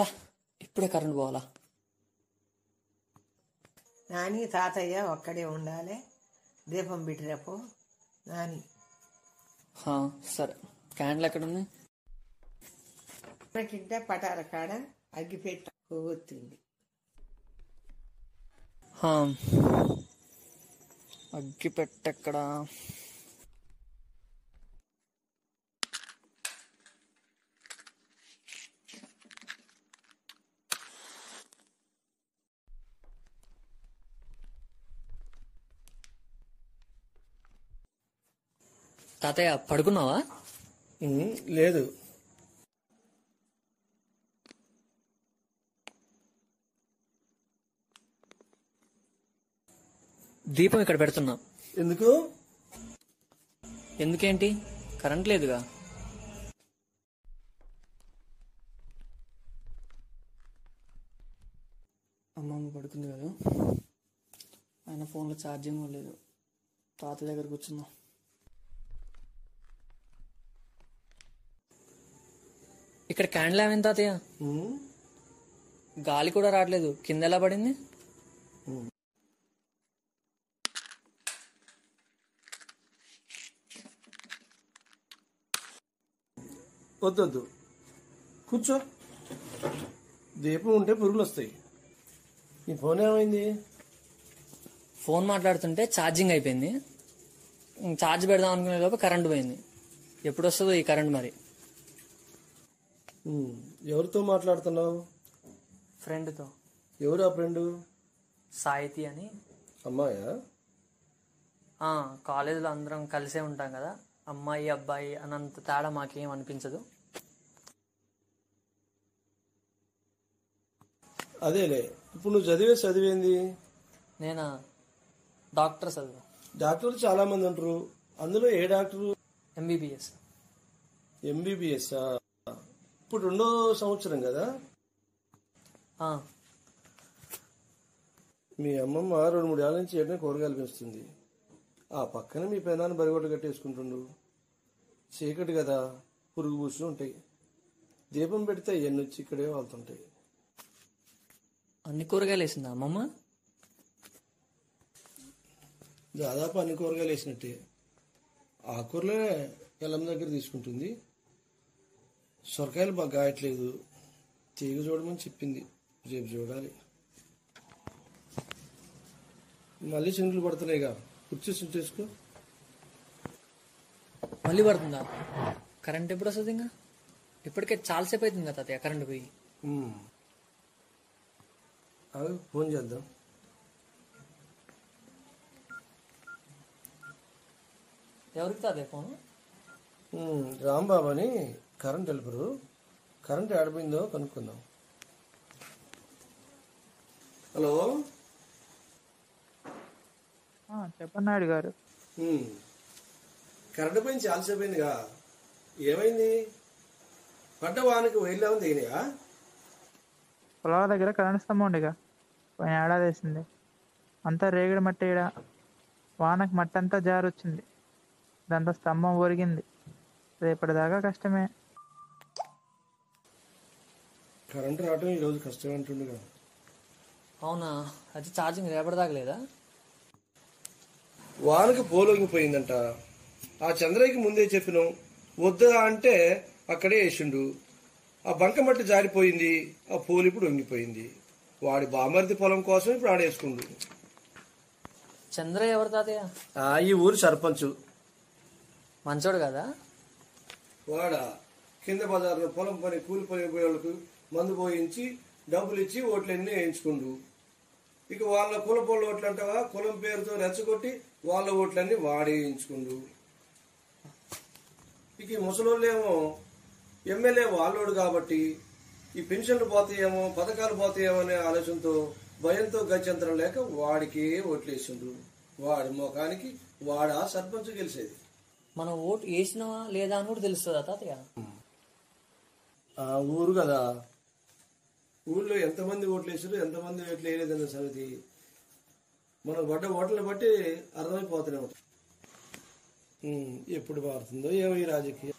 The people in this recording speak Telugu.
చా ఇప్పుడే కరెంట్ పోవాలా? నాని తాతయ్య ఒక్కడే ఉండాలి. దీపం పెట్టినప్పు నాని. సరే. క్యాండిల్ ఎక్కడుంది మనకింటే పటాల కాడ అగ్గిపెట్ట కొవ్వొత్తుంది. హా. అగ్గి తాతయ్య పడుకున్నావా? లేదు. దీపం ఇక్కడ పెడుతున్నా. ఎందుకు? ఎందుకేంటి? కరెంట్ లేదుగా. అమ్మమ్మ పడుకుంది కదా. ఆయన ఫోన్లో ఛార్జింగ్ లేదు. తాత దగ్గర కూర్చుందాం. ఇక్కడ క్యాండిల్ ఏమైంది తాతయ్య గాలి కూడా రావట్లేదు. కింద ఎలా పడింది? వద్దొద్దు. కూర్చో. దీపం ఉంటే పురుగులు వస్తాయి. నీ ఫోన్ ఏమైంది? ఫోన్ మాట్లాడుతుంటే ఛార్జింగ్ అయిపోయింది. ఛార్జ్ పెడదాం అనుకునే లోపు కరెంట్ పోయింది. ఎప్పుడు వస్తుందో ఈ కరెంట్ మరి. ఎవరితో మాట్లాడుతున్నావు? ఫ్రెండ్తో. ఎవరు ఆ ఫ్రెండ్? సాహితి అని. అమ్మాయా? ఆ, కాలేజీలో అందరం కలిసే ఉంటాం కదా. అమ్మాయి అబ్బాయి అనంత తేడా మాకేం అనిపించదు. అదేలే. ఇప్పుడు నువ్వు చదివే చదివేంది? నేను? డాక్టర్ చదువు. డాక్టర్లు చాలా మంది ఉంటారు. అందులో ఏ డాక్టరు? ఎంబీబీఎస్. ఎంబీబీఎస్ ఇప్పుడు రెండో సంవత్సరం కదా? మీ అమ్మమ్మ రెండు మూడు ఏళ్ళ నుంచి ఏటనే కూరగాయలు పెంచుతుంది. ఆ పక్కన మీ పెనాన్ని బరిగొడ్లు కట్టేసుకుంటుండు. చీకటి కదా పురుగు పూసులు ఉంటాయి. దీపం పెడితే ఎన్ని వచ్చి ఇక్కడే వాళ్తుంటాయి. అన్ని కూరగాయలు వేసిందా అమ్మమ్మ? దాదాపు అన్ని కూరగాయలు వేసినట్టే. ఆకూరలే ఎల్లం దగ్గర తీసుకుంటుంది. సొరకాయలు బాగా గాయట్లేదు తీగ చూడమని చెప్పింది. రేపు చూడాలి. మళ్ళీ చింగులు పడుతున్నాయిగా. కుర్చీ చేసుకో మళ్ళీ పడుతుందా? కరెంట్ ఎప్పుడు వస్తుంది ఇంకా? ఇప్పటికే చాలాసేపు అవుతుంది కదా తాతయ్య కరెంట్ పోయి. అవి ఫోన్ చేద్దాం. ఎవరికి తాతయ్య ఫోన్? రాంబాబు అని కరెంట్ వెళ్ళపరు కరెంట్ ఆడిపోయిందో కనుక్కుందాం. హలో? చెప్పండి నాయుడు గారు. కరెంటు పోయింది చాలాసేపు అయిందిగా ఏమైంది? పడ్డ వానికి వైర్లు ఏమైంది దిగినాయా పొలాల దగ్గర కరెంట్ స్తంభం ఉండేగా పోయిన ఏడాది వేసింది. అంతా రేగడి మట్టి ఈడ. వానకు మట్టి అంతా జారొచ్చింది. దాంతో స్తంభం ఒరిగింది. రేపటిదాకా కష్టమే. కరెంటు రావటం ఈరోజు కష్టం అంటుండగా. అవునా? అది ఛార్జింగ్ రేపటిదాకా లేదా? వానకి పోలొంగిపోయిందంట. ఆ చంద్రయ్యకి ముందే చెప్పినాం వద్దా అంటే అక్కడే వేసిండు. ఆ బంకమట్టి జారిపోయింది ఆ పోలు ఇప్పుడు వంగిపోయింది వాడి బామర్ది పొలం కోసం ఇప్పుడు ఆడేసుకుండు. చంద్ర ఎవరు తాతయ్య? ఆ, ఈ ఊరు సర్పంచ్. మంచోడు కదా? వాడ? కింద బజార్లో పొలం పని కూలి పని పోయే వాళ్ళకు మందు పోయించి డబ్బులు ఇచ్చి ఓట్లన్నీ వేయించుకుండు. ఇక వాళ్ళ కుల పొల ఓట్లు అంటావా? కులం పేరుతో రెచ్చగొట్టి వాళ్ళ ఓట్లన్నీ వాడేయించుకుండు ఇక ఈ ముసలోళ్ళేమో ఎమ్మెల్యే వాళ్ళోడు కాబట్టి ఈ పెన్షన్లు పోతాయేమో పథకాలు పోతాయేమో అనే ఆలోచనతో భయంతో గత్యంతరం లేక వాడికి ఓట్లేసిండు వాడి ముఖానికి వాడా సర్పంచ్ గెలిచేది మనం ఓటు వేసినావా లేదా అని కూడా తెలుస్తుందా తాతయ్య? ఆ ఊరు కదా. ఊళ్ళో ఎంతమంది ఓట్లు వేసారు ఎంతమంది ఓట్లు వేయలేదన్న సంగతి మనం పడ్డ ఓట్లను బట్టి అర్థమైపోతూనే ఎప్పుడు మారుతుందో ఏమో ఈ రాజకీయం